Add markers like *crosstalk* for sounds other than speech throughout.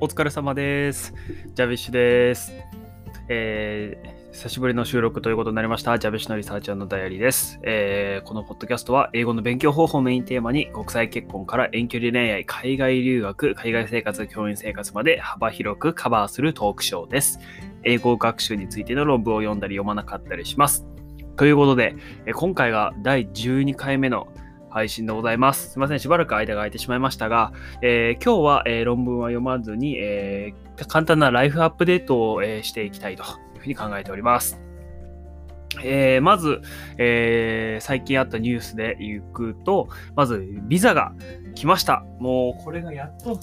お疲れ様です。ジャビッシュです。えー久しぶりの収録ということになりました。ジャビッシュのリサーチャーのダイアリーです、えーこのポッドキャストは英語の勉強方法をメインテーマに国際結婚から遠距離恋愛、海外留学、海外生活、教員生活まで幅広くカバーするトークショーです。英語学習についての論文を読んだり読まなかったりします。ということで、今回が第12回目の配信でございます。すいません、しばらく間が空いてしまいましたが、えー今日は、えー論文は読まずに、えー簡単なライフアップデートを、えしていきたいというふうに考えております。えまず、え最近あったニュースで行くと、まず、ビザが来ました。もう、これがやっと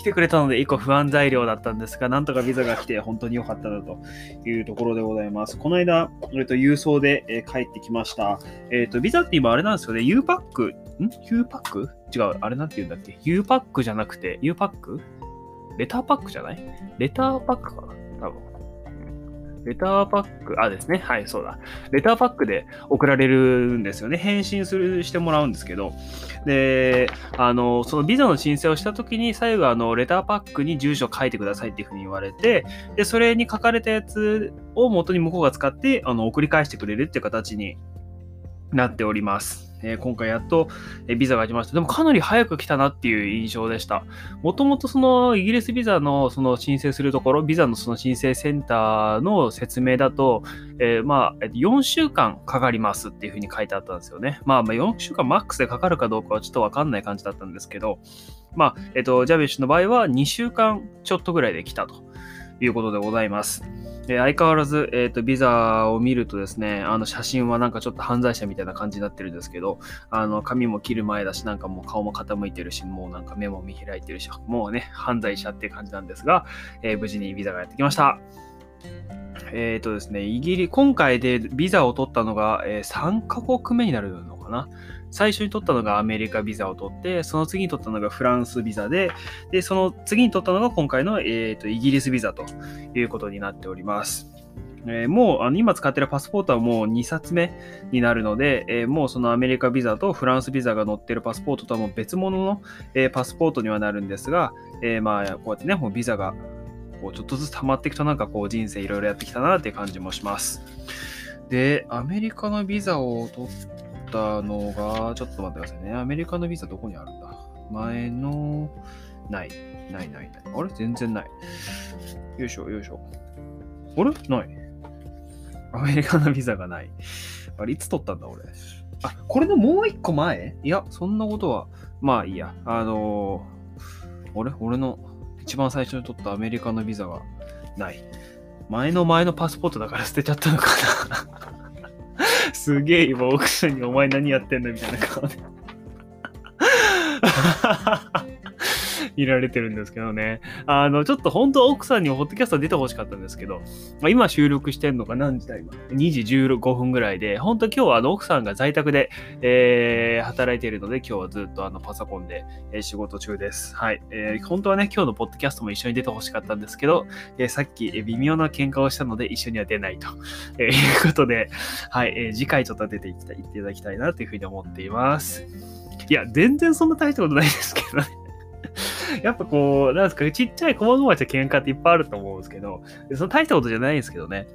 来てくれたので、一個不安材料だったんですが、なんとかビザが来て本当に良かったなというところでございます。この間、えっと、郵送で、えー帰ってきました。えっ、と、ビザって今あれなんですよね、U パック、ん ?U パック？違う、あれなんて言うんだっけ ?U パックじゃなくて、U パック？レターパックじゃない？レターパックかな？多分。レターパック、あですね。はい、そうだ。レターパックで送られるんですよね。返信する、してもらうんですけど。で、あの、そのビザの申請をしたときに、最後、あの、レターパックに住所書いてくださいっていうふうに言われて、で、それに書かれたやつを元に向こうが使って、あの、送り返してくれるっていう形になっております。えー今回やっとえビザが来ました。でもかなり早く来たなっていう印象でした。もともとそのイギリスビザのその申請するところ、ビザのその申請センターの説明だと、えーまあ、4週間かかりますっていうふうに書いてあったんですよね。まあ、まあ4週間マックスでかかるかどうかはちょっとわかんない感じだったんですけど、まあ、えっと、ジャビッシュの場合は2週間ちょっとぐらいで来たということでございます。えー相変わらず、えっとビザを見るとですね、あの写真はなんかちょっと犯罪者みたいな感じになってるんですけど、あの髪も切る前だし、なんかもう顔も傾いてるし、もうなんか目も見開いてるし、もうね、犯罪者っていう感じなんですが、えー無事にビザがやってきました。えっ、とですね、イギリ今回でビザを取ったのが、え3カ国目になるのかな。最初に取ったのがアメリカビザを取って、その次に取ったのがフランスビザで、で、その次に取ったのが今回の、えー、とイギリスビザということになっております。えーもうあの今使ってるパスポートはもう2冊目になるので、えーもうそのアメリカビザとフランスビザが載ってるパスポートとはもう別物の、えーパスポートにはなるんですが、えーまあこうやってね、もうビザがこうちょっとずつ溜まっていくとなんかこう人生いろいろやってきたなって感じもします。で、アメリカのビザを取ったのが、ちょっと待ってくださいね。アメリカのビザどこにあるんだ？前の、ない。ないないない。あれ？全然ない。よいしょよいしょ。あれ？ない。アメリカのビザがない。あれ、いつ取ったんだ？俺。あ、これのもう一個前？いや、そんなことは、まあいいや。あのー、俺俺の一番最初に取ったアメリカのビザがない。前の前のパスポートだから捨てちゃったのかな。すげえ今奥さんにお前何やってんのみたいな顔で。いられてるんですけどね。あの、ちょっと本当は奥さんにもポッドキャスト出てほしかったんですけど、まあ、今収録してんのが何時だ今 ?2 時15分ぐらいで、本当今日はあの奥さんが在宅で、えー働いているので、今日はずっとあのパソコンで、え仕事中です。はい、えー本当はね、今日のポッドキャストも一緒に出てほしかったんですけど、えーさっき、微妙な喧嘩をしたので一緒には出ないと、*laughs* えーいうことで、はい、えー次回ちょっと出ていきたい、いただきたいなというふうに思っています。いや、全然そんな大したことないですけどね。*laughs* やっぱこう、なんですか、ちっちゃい細々した喧嘩っていっぱいあると思うんですけど、その大したことじゃないんですけどね。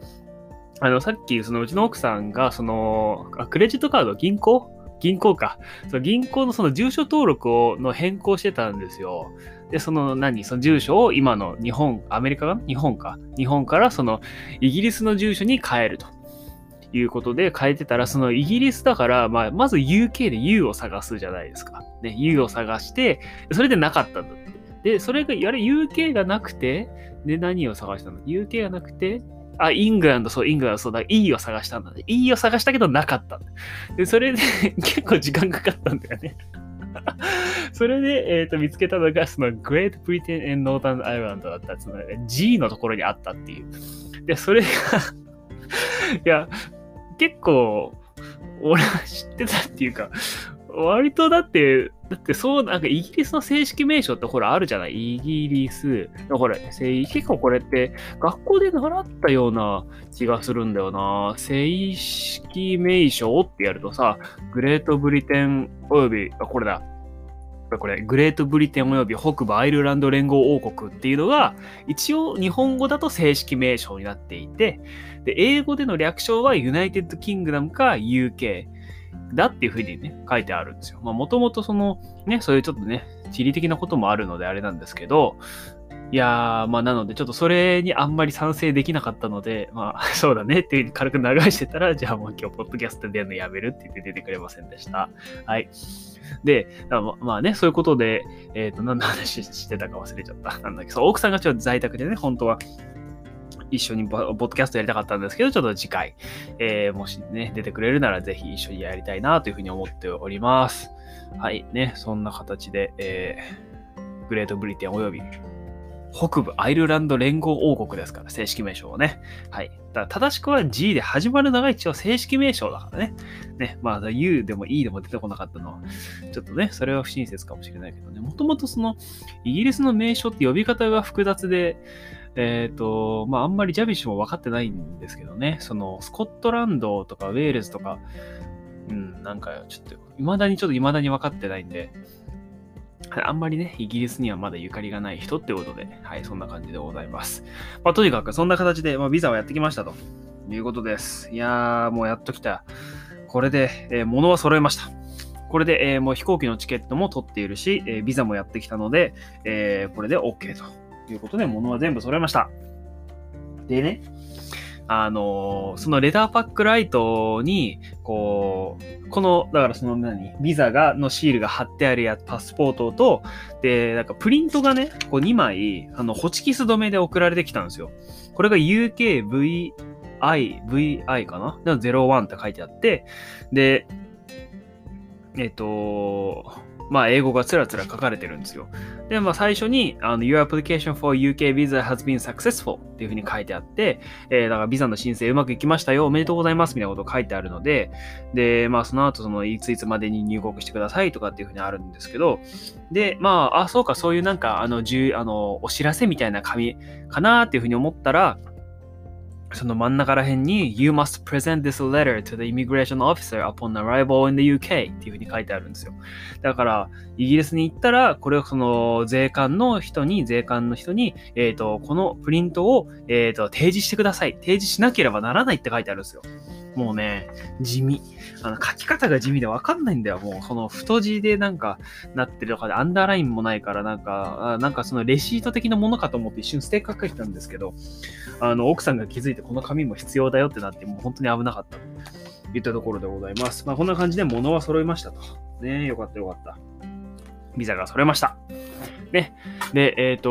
あの、さっき、そのうちの奥さんが、その、クレジットカード、銀行？銀行か。その銀行のその住所登録を、の変更してたんですよ。で、その何？その住所を今の日本、アメリカかな？日本か。日本からそのイギリスの住所に変えると。いうことで変えてたら、そのイギリスだから、まあ、まず UK で U を探すじゃないですか。ね、U を探して、それでなかったんだって。で、それが、あれ、UK がなくて、で、何を探したの ?UK がなくて、あ、イングランド、そう、イングランド、そうだ、E を探したんだ。E を探したけどなかった。で、それで *laughs* 結構時間かかったんだよね。*laughs* それで、えっ、と、見つけたのが、その Great Britain and Northern Ireland だった、その G のところにあったっていう。で、それが *laughs* いや、結構、俺は知ってたっていうか、割とだって、だってそう、なんかイギリスの正式名称ってほらあるじゃない？イギリス。ほら、せ結構これって学校で習ったような気がするんだよな。正式名称ってやるとさ、グレートブリテンおよび、あ、これだ。これ、グレートブリテン及び北部アイルランド連合王国っていうのが、一応日本語だと正式名称になっていて、で、英語での略称は United Kingdom か UK だっていうふうにね、書いてあるんですよ。まあ、もともとその、ね、そういうちょっとね、地理的なこともあるのであれなんですけど、いやー、まあなので、ちょっとそれにあんまり賛成できなかったので、まあ *laughs* そうだねっていうふうに軽く流してたら、じゃあもう今日ポッドキャストで出るのやめるって言って出てくれませんでした。はい。で、まあね、そういうことで、えっ、ー、と、何の話してたか忘れちゃった。なんだっけ、そう、奥さんがちょっと在宅でね、本当は一緒にポッドキャストやりたかったんですけど、ちょっと次回、えー、もしね、出てくれるならぜひ一緒にやりたいなというふうに思っております。はい、ね、そんな形で、えー、グレートブリテンおよび北部アイルランド連合王国ですから、正式名称はね。はい。だ正しくは G で始まるのが一応正式名称だからね。ね。まあ、U でも E でも出てこなかったのは、ちょっとね、それは不親切かもしれないけどね。もともとその、イギリスの名称って呼び方が複雑で、えっ、ー、と、まあ、あんまりジャビッシュも分かってないんですけどね。その、スコットランドとかウェールズとか、うん、なんかちょっと、未だにちょっと未だに分かってないんで、あんまりね、イギリスにはまだゆかりがない人ってことで、はい、そんな感じでございます。まあ、とにかく、そんな形で、まあ、ビザはやってきましたということです。いやー、もうやっときた。これで、えー、物は揃えました。これで、えー、もう飛行機のチケットも取っているし、えー、ビザもやってきたので、えー、これで OK ということで、物は全部揃えました。でね、あの、そのレターパックライトに、こう、この、だからその何、ビザが、のシールが貼ってあるやパスポートと、で、なんかプリントがね、こう2枚、あの、ホチキス止めで送られてきたんですよ。これが UKVI、VI かな ?01 って書いてあって、で、えっ、と、まあ、英語がつらつら書かれてるんですよ。で、まあ、最初に、あの、Your application for UK visa has been successful っていうふうに書いてあって、えー、だからビザの申請うまくいきましたよ、おめでとうございますみたいなこと書いてあるので、で、まあ、その後、その、いついつまでに入国してくださいとかっていうふうにあるんですけど、で、まあ、あ、そうか、そういうなんか、あの、じゅあの、お知らせみたいな紙かなっていうふうに思ったら、その真ん中ら辺に You must present this letter to the immigration officer upon arrival in the UK っていうふうに書いてあるんですよ。だから、イギリスに行ったら、これをその税関の人に、税関の人に、えっ、ー、と、このプリントを、えっ、ー、と、提示してください。提示しなければならないって書いてあるんですよ。もうね、地味。あの、書き方が地味でわかんないんだよ。もう、その太字でなんかなってるとかで、アンダーラインもないから、なんか、なんかそのレシート的なものかと思って一瞬ステッカー書いてたんですけど、あの、奥さんが気づいてこの紙も必要だよってなって、もう本当に危なかったといったところでございます。まあ、こんな感じで物は揃いましたと。ねよかったよかった。ビザが揃えました。ね。で、えっ、ー、と、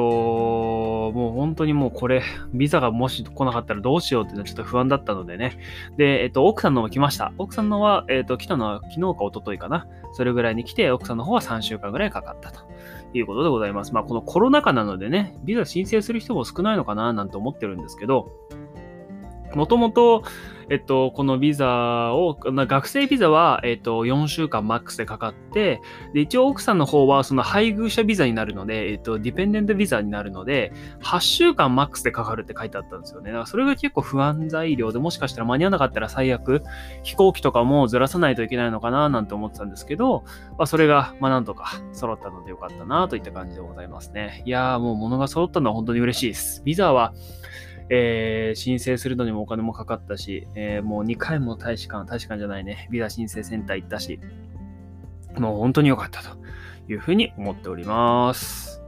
もう本当にもうこれ、ビザがもし来なかったらどうしようっていうのはちょっと不安だったのでね。で、えっ、ー、と、奥さんのも来ました。奥さんのは、えっ、ー、と、来たのは昨日か一昨日かな。それぐらいに来て、奥さんの方は3週間ぐらいかかったと。いうことでございます。まあ、このコロナ禍なのでね、ビザ申請する人も少ないのかななんて思ってるんですけど、もともと、えっと、このビザを、学生ビザは、えっと、4週間マックスでかかって、で、一応奥さんの方は、その配偶者ビザになるので、えっと、ディペンデントビザになるので、8週間マックスでかかるって書いてあったんですよね。だからそれが結構不安材料で、もしかしたら間に合わなかったら最悪、飛行機とかもずらさないといけないのかな、なんて思ってたんですけど、まあ、それが、まあ、なんとか揃ったのでよかったな、といった感じでございますね。いやー、もう物が揃ったのは本当に嬉しいです。ビザは、えー、申請するのにもお金もかかったし、えー、もう2回も大使館、大使館じゃないね、ビザ申請センター行ったし、もう本当に良かったというふうに思っております。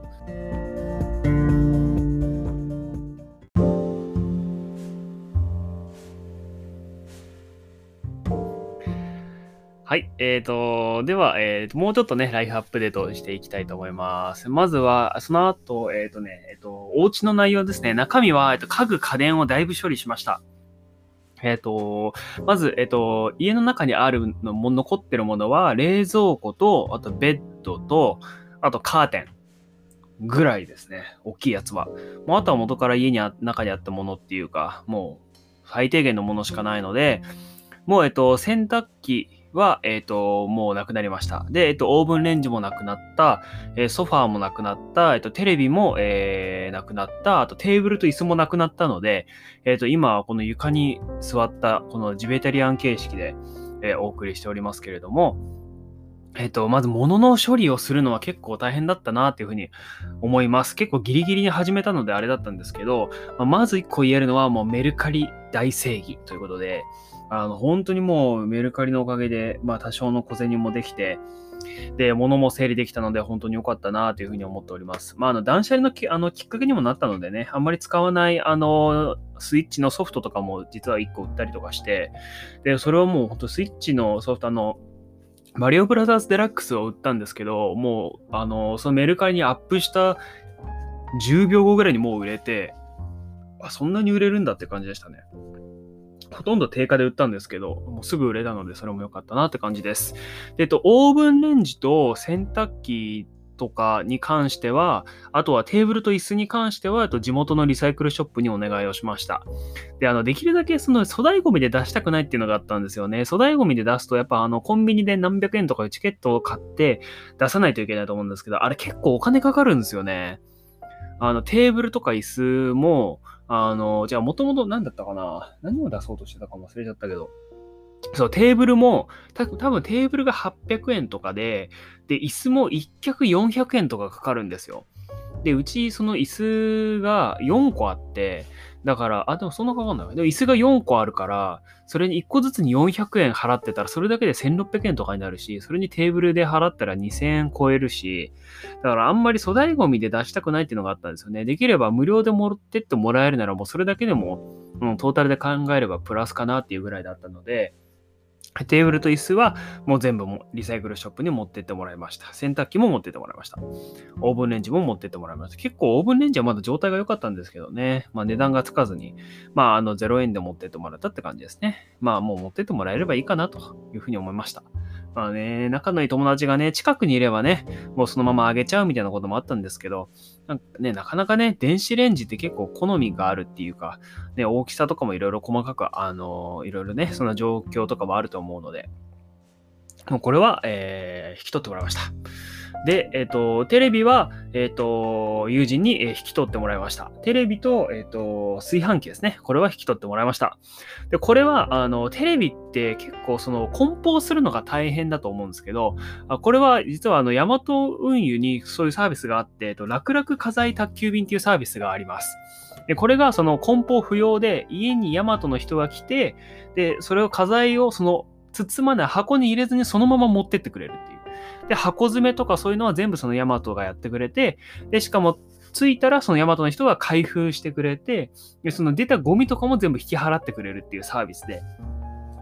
はい。えっ、ー、と、では、えーと、もうちょっとね、ライフアップデートしていきたいと思います。まずは、その後、えっ、ー、とね、えっ、ー、と、お家の内容ですね。中身は、えっ、と、家具家電をだいぶ処理しました。えっ、と、まず、えっ、と、家の中にあるのも、残ってるものは、冷蔵庫と、あとベッドと、あとカーテン。ぐらいですね。大きいやつは。もうあとは元から家にあ、中にあったものっていうか、もう、最低限のものしかないので、もう、えっと、洗濯機、は、えっ、ー、と、もうなくなりました。で、えっ、ー、と、オーブンレンジもなくなった、えー、ソファーもなくなった、えっ、と、テレビも、えー、なくなった、あとテーブルと椅子もなくなったので、えっ、と、今はこの床に座った、このジベタリアン形式で、えお送りしておりますけれども、えっと、まず物の処理をするのは結構大変だったなっていうふうに思います。結構ギリギリに始めたのであれだったんですけど、ま、まず一個言えるのはもうメルカリ大正義ということで、あの、本当にもうメルカリのおかげで、まあ多少の小銭もできて、で、物も整理できたので本当に良かったなというふうに思っております。まあ、あの、断捨離のきあのきっかけにもなったのでね、あんまり使わない、あの、スイッチのソフトとかも実は1個売ったりとかして、で、それはもう本当スイッチのソフト、あの、マリオブラザーズデラックスを売ったんですけど、もう、あの、そのメルカリにアップした10秒後ぐらいにもう売れて、あ、そんなに売れるんだって感じでしたね。ほとんど定価で売ったんですけど、もうすぐ売れたので、それも良かったなって感じです。で、えっと、オーブンレンジと洗濯機とかに関しては、あとはテーブルと椅子に関しては、と地元のリサイクルショップにお願いをしました。で、あの、できるだけその粗大ゴミで出したくないっていうのがあったんですよね。粗大ゴミで出すと、やっぱあの、コンビニで何百円とかチケットを買って出さないといけないと思うんですけど、あれ結構お金かかるんですよね。あの、テーブルとか椅子も、あの、じゃあ、もともと何だったかな？何を出そうとしてたか忘れちゃったけど。そう、テーブルも、た多分テーブルが800円とかで、で、椅子も1脚400円とかかかるんですよ。で、うち、その椅子が4個あって、だから、あ、でもそんなかかんない。でも椅子が4個あるから、それに1個ずつに400円払ってたら、それだけで1600円とかになるし、それにテーブルで払ったら2000円超えるし、だからあんまり粗大ゴミで出したくないっていうのがあったんですよね。できれば無料で持ってってもらえるなら、もうそれだけでも、うん、トータルで考えればプラスかなっていうぐらいだったので、テーブルと椅子はもう全部もリサイクルショップに持ってってもらいました。洗濯機も持ってってもらいました。オーブンレンジも持ってってもらいました。結構オーブンレンジはまだ状態が良かったんですけどね。まあ値段がつかずに、まああの0円で持ってってもらったって感じですね。まあもう持ってってもらえればいいかなというふうに思いました。まあね、仲のいい友達がね、近くにいればね、もうそのままあげちゃうみたいなこともあったんですけど、なんかね、なかなかね、電子レンジって結構好みがあるっていうか、ね、大きさとかもいろいろ細かく、あのいろいろね、そんな状況とかもあると思うので、もうこれは、えー、引き取ってもらいました。で、えっ、ー、と、テレビは、えっ、ー、と、友人に引き取ってもらいました。テレビと、えっ、ー、と、炊飯器ですね。これは引き取ってもらいました。で、これは、あの、テレビって結構、その、梱包するのが大変だと思うんですけど、これは、実は、あの、ヤマト運輸にそういうサービスがあって、えっと、楽々家財宅急便っていうサービスがあります。で、これがその梱包不要で、家にヤマトの人が来て、で、それを家財をその包まない箱に入れずにそのまま持ってってくれるっていう。で、箱詰めとかそういうのは全部そのヤマトがやってくれて、で、しかも着いたらそのヤマトの人が開封してくれて、でその出たゴミとかも全部引き払ってくれるっていうサービスで、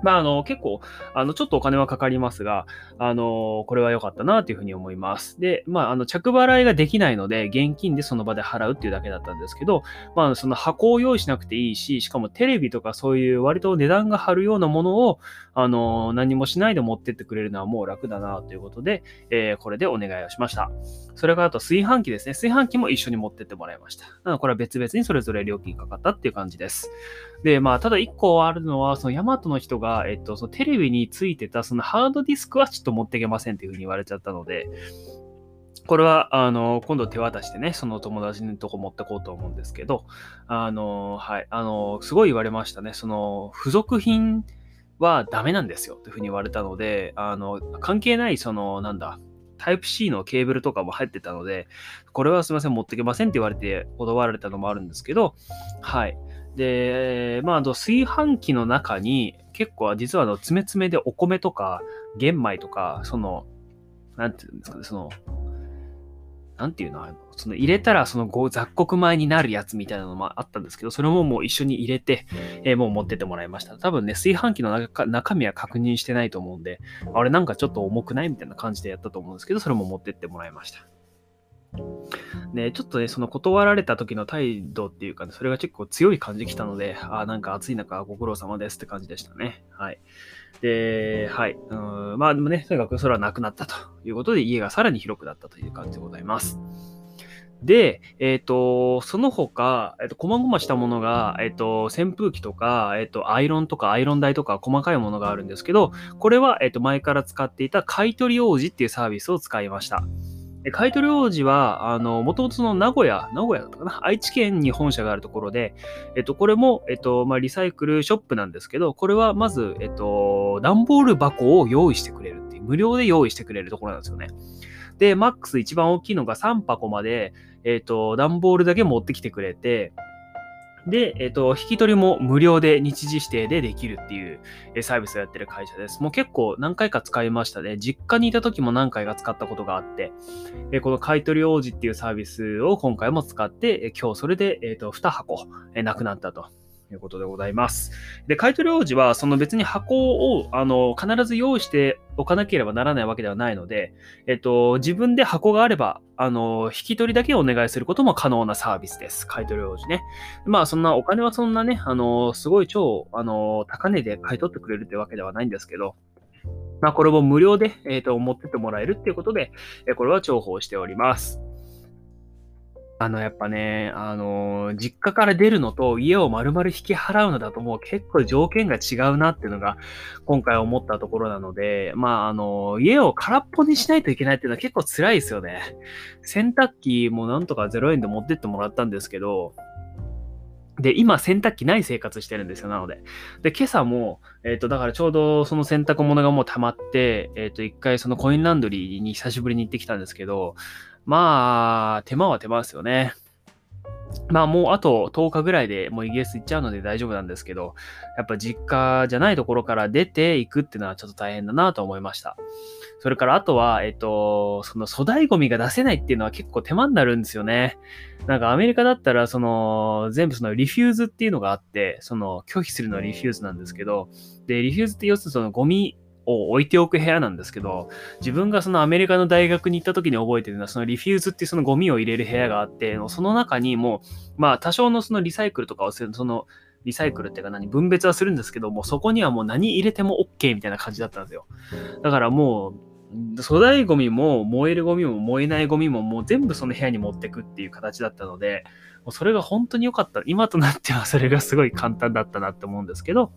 まあ、あの、結構、あの、ちょっとお金はかかりますが、あの、これは良かったなというふうに思います。で、まあ、あの、着払いができないので、現金でその場で払うっていうだけだったんですけど、まあ、その箱を用意しなくていいし、しかもテレビとかそういう割と値段が張るようなものを、あの、何もしないで持ってってくれるのはもう楽だなということで、えー、これでお願いをしました。それからあと炊飯器ですね。炊飯器も一緒に持ってってもらいました。なので、これは別々にそれぞれ料金かかったっていう感じです。で、まあ、ただ一個あるのは、そのヤマトの人が、えっと、そのテレビについてたそのハードディスクはちょっと持っていけませんっていうふうに言われちゃったので、これは、あの、今度手渡してね、その友達のとこ持ってこうと思うんですけど、あの、はい、あの、すごい言われましたね。その、付属品はダメなんですよっていうふうに言われたので、あの、関係ない、その、なんだ、タイプ C のケーブルとかも入ってたので、これはすいません、持ってけませんって言われて断られたのもあるんですけど、はい。で、まあ、炊飯器の中に結構実はあの、詰め詰めでお米とか玄米とか、その、なんていうんですかね、その、なんていうのその入れたらその雑穀米になるやつみたいなのもあったんですけど、それももう一緒に入れて、えー、もう持ってってもらいました。多分ね、炊飯器の中中身は確認してないと思うんで、あれなんかちょっと重くない？みたいな感じでやったと思うんですけど、それも持ってってもらいました。ね、ちょっとね、その断られた時の態度っていうか、ね、それが結構強い感じきたので、あなんか暑い中ご苦労様ですって感じでしたね。はい。で、はい。うんまあでもね、とにかくそれはなくなったということで、家がさらに広くなったという感じでございます。で、えっ、ー、と、その他、えっ、ー、と、細々したものが、えっ、ー、と、扇風機とか、えっ、と、アイロンとか、アイロン台とか、細かいものがあるんですけど、これは、えっ、と、前から使っていた買取王子っていうサービスを使いました。買取王子は、あの、もともとの名古屋、名古屋だったかな？愛知県に本社があるところで、えっと、これも、えっと、まあ、リサイクルショップなんですけど、これはまず、えっと、段ボール箱を用意してくれるっていう。無料で用意してくれるところなんですよね。で、マックス一番大きいのが3箱まで、えっ、と、段ボールだけ持ってきてくれて、で、えっ、と、引き取りも無料で日時指定でできるっていうサービスをやってる会社です。もう結構何回か使いましたね。実家にいた時も何回か使ったことがあって、えこの買取王子っていうサービスを今回も使って、今日それで、えっ、と、2箱、えなくなったと。ということでございます。で、買取王子は、その別に箱を、あの、必ず用意しておかなければならないわけではないので、えっと、自分で箱があれば、あの、引き取りだけお願いすることも可能なサービスです。買取王子ね。まあ、そんな、お金はそんなね、あの、すごい超、あの、高値で買い取ってくれるってわけではないんですけど、まあ、これも無料で、えっ、と、持ってってもらえるっていうことで、えこれは重宝しております。あの、やっぱね、あの、実家から出るのと家を丸々引き払うのだともう結構条件が違うなっていうのが今回思ったところなので、まあ、あの、家を空っぽにしないといけないっていうのは結構辛いですよね。洗濯機もなんとか0円で持ってってもらったんですけど、で、今洗濯機ない生活してるんですよ、なので。で、今朝も、えっ、ー、と、だからちょうどその洗濯物がもう溜まって、えっ、と、一回そのコインランドリーに久しぶりに行ってきたんですけど、まあ、手間は手間ですよね。まあもうあと10日ぐらいでもうイギリス行っちゃうので大丈夫なんですけど、やっぱ実家じゃないところから出ていくっていうのはちょっと大変だなと思いました。それからあとは、えっと、その粗大ゴミが出せないっていうのは結構手間になるんですよね。なんかアメリカだったら、その、全部その refuse っていうのがあって、その拒否するのは refuse なんですけど、で、 refuse って要するにそのゴミを置いておく部屋なんですけど、自分がそのアメリカの大学に行った時に覚えてるのは、その refuse っていうそのゴミを入れる部屋があって、その中にもう、まあ多少のそのリサイクルとかをする、そのリサイクルっていうか何、分別はするんですけども、そこにはもう何入れても OK みたいな感じだったんですよ。だからもう、粗大ゴミも燃えるゴミも燃えないゴミももう全部その部屋に持ってくっていう形だったので、もうそれが本当に良かった。今となってはそれがすごい簡単だったなって思うんですけど、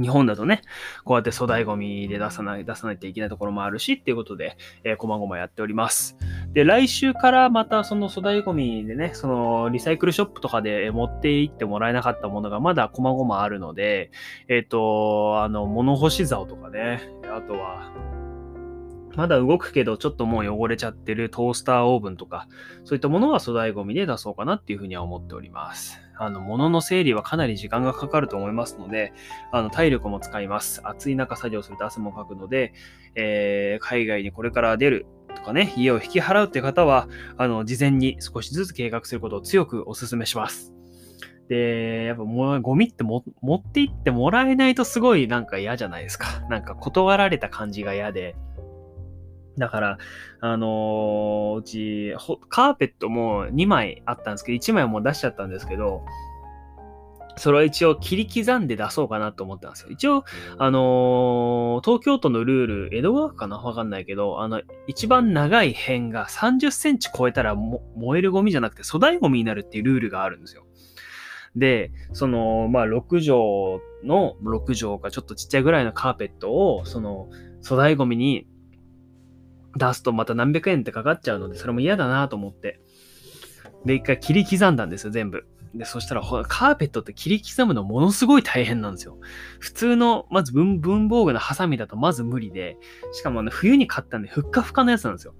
日本だとね、こうやって粗大ゴミで出さない、出さないといけないところもあるしっていうことで、えー、こまごまやっております。で、来週からまたその粗大ゴミでね、そのリサイクルショップとかで持って行ってもらえなかったものがまだこまごまあるので、えっ、ー、と、あの、物干し竿とかね、あとは、まだ動くけど、ちょっともう汚れちゃってるトースターオーブンとか、そういったものは粗大ゴミで出そうかなっていうふうには思っております。あの、物の整理はかなり時間がかかると思いますので、あの、体力も使います。暑い中作業すると汗もかくので、えー、海外にこれから出るとかね、家を引き払うって方は、あの、事前に少しずつ計画することを強くお勧めします。で、やっぱゴミって持って行ってもらえないとすごいなんか嫌じゃないですか。なんか断られた感じが嫌で、だから、あのー、うち、カーペットも2枚あったんですけど、1枚もう出しちゃったんですけど、それは一応切り刻んで出そうかなと思ったんですよ。一応、あのー、東京都のルール、江戸川区かな？わかんないけど、あの、一番長い辺が30センチ超えたら燃えるゴミじゃなくて粗大ゴミになるっていうルールがあるんですよ。で、その、まあ、6畳の、6畳かちょっとちっちゃいぐらいのカーペットを、その、粗大ゴミに出すとまた何百円ってかかっちゃうので、それも嫌だなと思って。で、一回切り刻んだんですよ、全部。で、そしたら、カーペットって切り刻むのものすごい大変なんですよ。普通の、まず文文房具のハサミだとまず無理で、しかもね、冬に買ったんで、ふっかふかのやつなんですよ。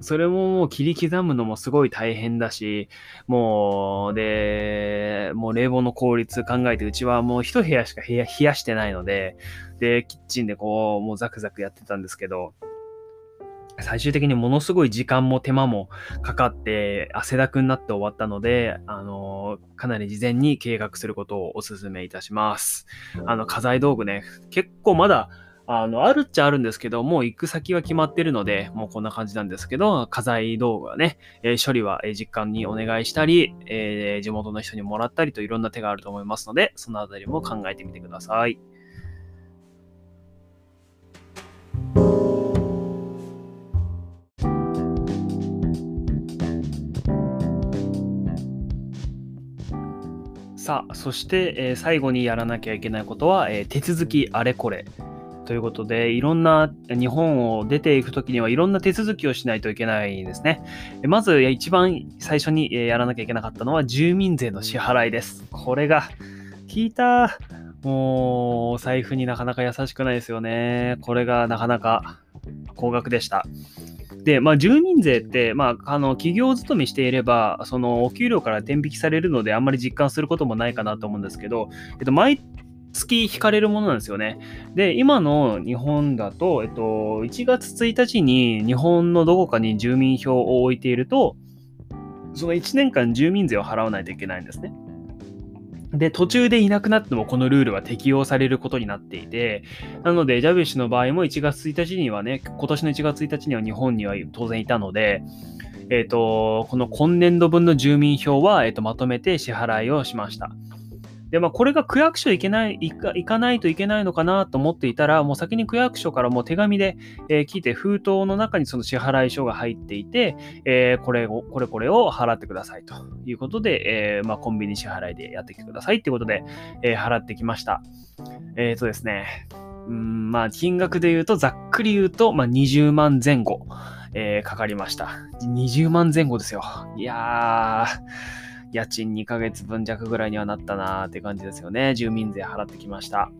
それももう切り刻むのもすごい大変だし、もう、で、もう冷房の効率考えて、うちはもう一部屋しか冷やしてないので、で、キッチンでこう、もうザクザクやってたんですけど、最終的にものすごい時間も手間もかかって汗だくになって終わったので、あのかなり事前に計画することをお勧めいたします。あの、家財道具ね、結構まだ、あの、あるっちゃあるんですけど、もう行く先は決まってるので、もうこんな感じなんですけど、家財道具はね、えー、処理は実家にお願いしたり、えー、地元の人にもらったりといろんな手があると思いますので、そのあたりも考えてみてください。さあ、そして、えー、最後にやらなきゃいけないことは、えー、手続きあれこれ。ということで、いろんな日本を出ていくときにはいろんな手続きをしないといけないですね。まず一番最初にやらなきゃいけなかったのは住民税の支払いです。これが、聞いた。もう、お財布になかなか優しくないですよね。これがなかなか高額でした。で、まあ、住民税って、まあ、あの企業勤めしていれば、そのお給料から転引きされるので、あんまり実感することもないかなと思うんですけど、えっと、毎月引かれるものなんですよね。で、今の日本だと、えっと、1月1日に日本のどこかに住民票を置いていると、その1年間住民税を払わないといけないんですね。で、途中でいなくなってもこのルールは適用されることになっていて、なので、ジャビシュの場合も1月1日にはね、今年の1月1日には日本には当然いたので、えっ、ー、と、この今年度分の住民票は、えっ、ー、と、まとめて支払いをしました。で、まあ、これが区役所行けない行か、ないといけないのかなと思っていたら、もう先に区役所からもう手紙で、えー、聞いて、封筒の中にその支払い書が入っていて、えー、これを、これこれを払ってくださいということで、えー、まあ、コンビニ支払いでやってきてくださいっていうことで、え払ってきました。えっ、とですね、うん、まあ、金額で言うと、ざっくり言うと、まあ、20万前後、えかかりました。20万前後ですよ。いやー、家賃2ヶ月分弱ぐらいにはなったなーって感じですよね。住民税払ってきました。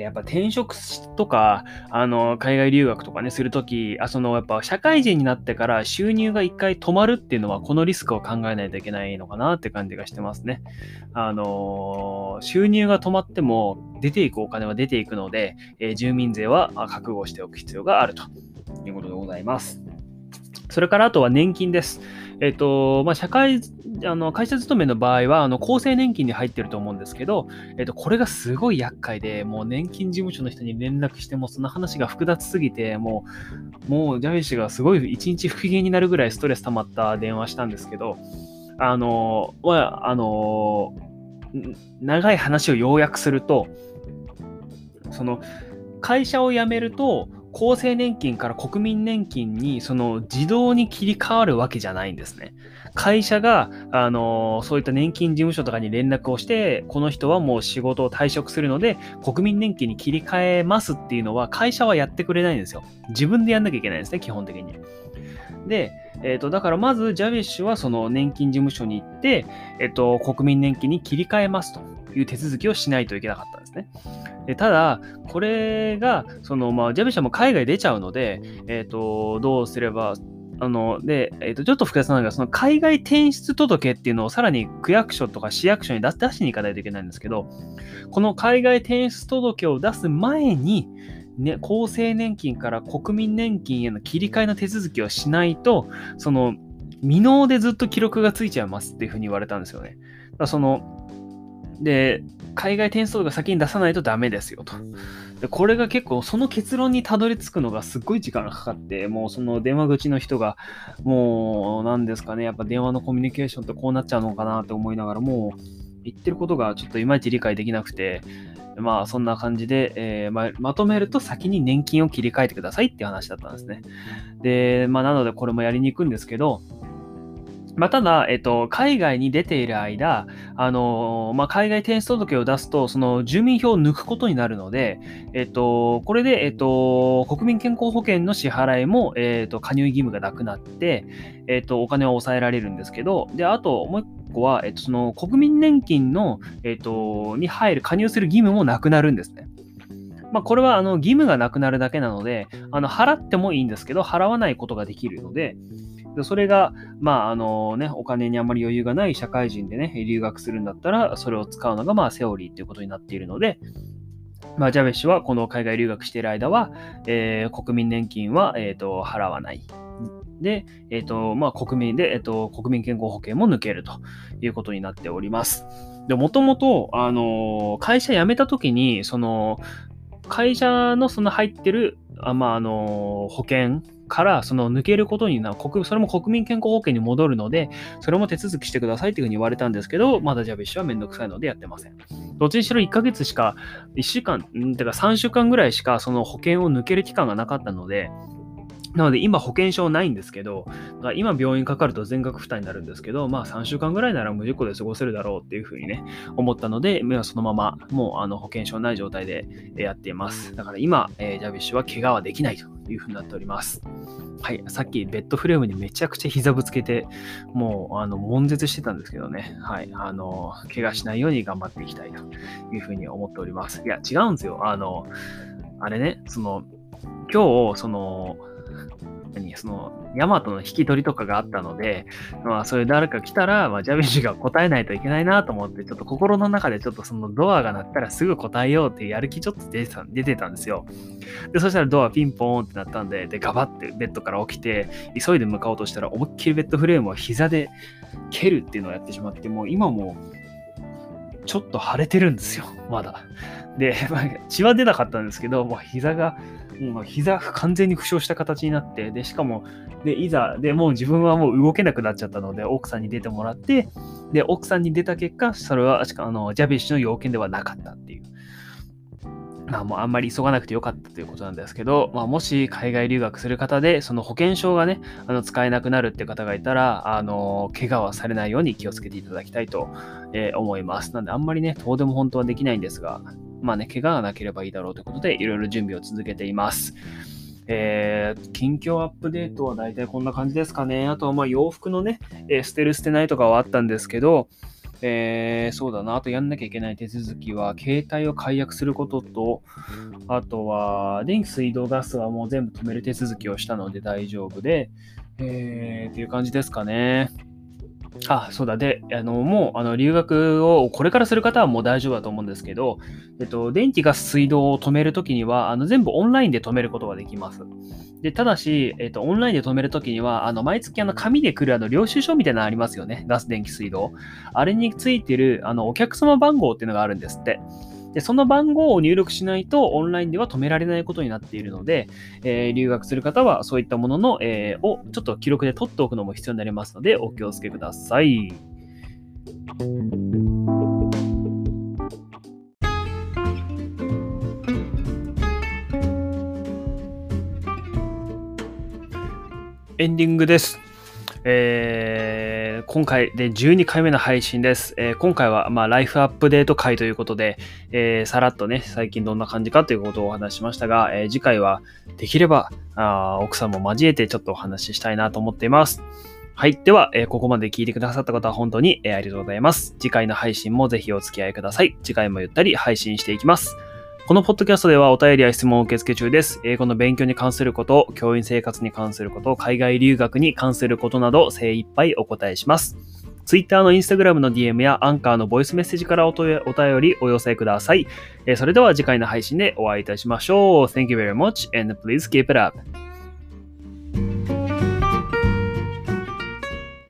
やっぱ転職とか、あの、海外留学とかね、するとき、あ、その、やっぱ社会人になってから収入が一回止まるっていうのは、このリスクを考えないといけないのかなって感じがしてますね。あの、収入が止まっても、出ていくお金は出ていくので、えー、住民税は覚悟しておく必要があるということでございます。それからあとは年金です。えっ、と、まあ、社会、あの会社勤めの場合は、あの厚生年金に入ってると思うんですけど、えっ、と、これがすごい厄介で、もう年金事務所の人に連絡しても、その話が複雑すぎて、もう、もうジャビ氏がすごい一日不機嫌になるぐらいストレス溜まった電話したんですけど、あの、あの、長い話を要約すると、その、会社を辞めると、厚生年金から国民年金にその自動に切り替わるわけじゃないんですね。会社が、あのそういった年金事務所とかに連絡をして、この人はもう仕事を退職するので、国民年金に切り替えますっていうのは、会社はやってくれないんですよ。自分でやんなきゃいけないんですね、基本的に。で、えっ、ー、と、だからまず、ジャビッシュはその年金事務所に行って、えっ、ー、と、国民年金に切り替えますという手続きをしないといけなかったんですね。でただ、これが、その、まあ、ジャビシャも海外出ちゃうので、えっ、ー、と、どうすれば、あの、で、えっ、ー、と、ちょっと複雑なのが、その海外転出届っていうのをさらに区役所とか市役所に出出しに行かないといけないんですけど、この海外転出届を出す前に、ね、厚生年金から国民年金への切り替えの手続きをしないと、その、未納でずっと記録がついちゃいますっていうふうに言われたんですよね。だからその、で、海外転送が先に出さないとダメですよと。でこれが結構その結論にたどり着くのがすっごい時間がかかって、もうその電話口の人が、もう何ですかね、やっぱ電話のコミュニケーションってこうなっちゃうのかなって思いながら、もう言ってることがちょっといまいち理解できなくて、まあそんな感じで、えー、ままとめると先に年金を切り替えてくださいっていう話だったんですね。で、まあなのでこれもやりに行くんですけど、まあ、ただ、えっと、海外に出ている間、あのまあ、海外転出届を出すと、その住民票を抜くことになるので、えっと、これで、えっと、国民健康保険の支払いも、えっと、加入義務がなくなって、えっと、お金は抑えられるんですけど、で、あと、もう一個は、えっと、その国民年金の、えっと、に入る、加入する義務もなくなるんですね。まあ、これはあの義務がなくなるだけなので、あの払ってもいいんですけど、払わないことができるので、でそれが、まあ、あのね、お金にあまり余裕がない社会人でね、留学するんだったら、それを使うのが、まあ、セオリーということになっているので、まあ、ジャベ氏はこの海外留学している間は、えー、国民年金は、えーと、払わない。で、え、ー、と、まあ、国民で、え、ー、と、国民健康保険も抜けるということになっております。で、もともと、あの、会社辞めた時に、その、会社のその入ってる、あまあ、あの、保険からその抜けることにな国、それも国民健康保険に戻るので、それも手続きしてくださいっていうふうに言われたんですけど、まだジャビッシュはめんどくさいのでやってません。どっちにしろ1ヶ月しか、1週間、んてか3週間ぐらいしかその保険を抜ける期間がなかったので、なので今保険証ないんですけど、今病院かかると全額負担になるんですけど、まあ3週間ぐらいなら無事故で過ごせるだろうっていうふうにね、思ったので、目はそのままもうあの保険証ない状態でやっています。だから今、えー、ジャビッシュは怪我はできないというふうになっております。はい、さっきベッドフレームにめちゃくちゃ膝ぶつけて、もうあの悶絶してたんですけどね、はい、あの、怪我しないように頑張っていきたいというふうに思っております。いや、違うんですよ。あの、あれね、その、今日、その、にそのヤマトの引き取りとかがあったので、まあ、そういう誰か来たら、まあ、ジャビジが答えないといけないなと思って、ちょっと心の中でちょっとそのドアが鳴ったらすぐ答えようっていうやる気ちょっと出てた出てたんですよ。で、そしたらドアピンポーンってなったんで、で、ガバってベッドから起きて、急いで向かおうとしたら、思いっきりベッドフレームを膝で蹴るっていうのをやってしまって、もう今もちょっと腫れてるんですよ、まだ。で、まあ、血は出なかったんですけど、もう膝がもう膝完全に負傷した形になって、で、しかも、で、いざ、で、もう自分はもう動けなくなっちゃったので、奥さんに出てもらって、で、奥さんに出た結果、それは、あの、ジャビッシュの要件ではなかったっていう。まあ、もうあんまり急がなくてよかったということなんですけど、まあ、もし海外留学する方で、その保険証がね、あの使えなくなるって方がいたら、あの、怪我はされないように気をつけていただきたいと、え、思います。なんで、あんまりね、遠出も本当はできないんですが、まあね、怪我がなければいいだろうということで、いろいろ準備を続けています。えー、近況アップデートは大体こんな感じですかね。あとはまあ洋服のね、えー、捨てる捨てないとかはあったんですけど、えー、そうだな、あとやんなきゃいけない手続きは、携帯を解約することと、あとは、電気、水道、ガスはもう全部止める手続きをしたので大丈夫で、えー、っていう感じですかね。あ、そうだ。で、あの、もう、あの、留学をこれからする方はもう大丈夫だと思うんですけど、えっと、電気、ガス、水道を止めるときには、あの、全部オンラインで止めることができます。で、ただし、えっと、オンラインで止めるときには、あの、毎月、あの、紙で来る、あの、領収書みたいなのありますよね。ガス、電気、水道。あれについてる、あの、お客様番号っていうのがあるんですって。で、その番号を入力しないとオンラインでは止められないことになっているので、えー、留学する方はそういったものの、えー、をちょっと記録で取っておくのも必要になりますので、お気をつけください。エンディングです。えー、今回で12回目の配信です。えー、今回は、まあ、ライフアップデート回ということで、えー、さらっとね、最近どんな感じかということをお話ししましたが、え次回はできればあ奥さんも交えてちょっとお話ししたいなと思っています。はい。では、えここまで聞いてくださった方は本当に、えありがとうございます。次回の配信もぜひお付き合いください。次回もゆったり配信していきます。このポッドキャストではお便りや質問を受け付け中です。英語の勉強に関すること、教員生活に関すること、海外留学に関することなど精一杯お答えします。Twitter の Instagram の DM やアンカーのボイスメッセージからお便りお寄せください。それでは次回の配信でお会いいたしましょう。Thank you very much and please keep it up.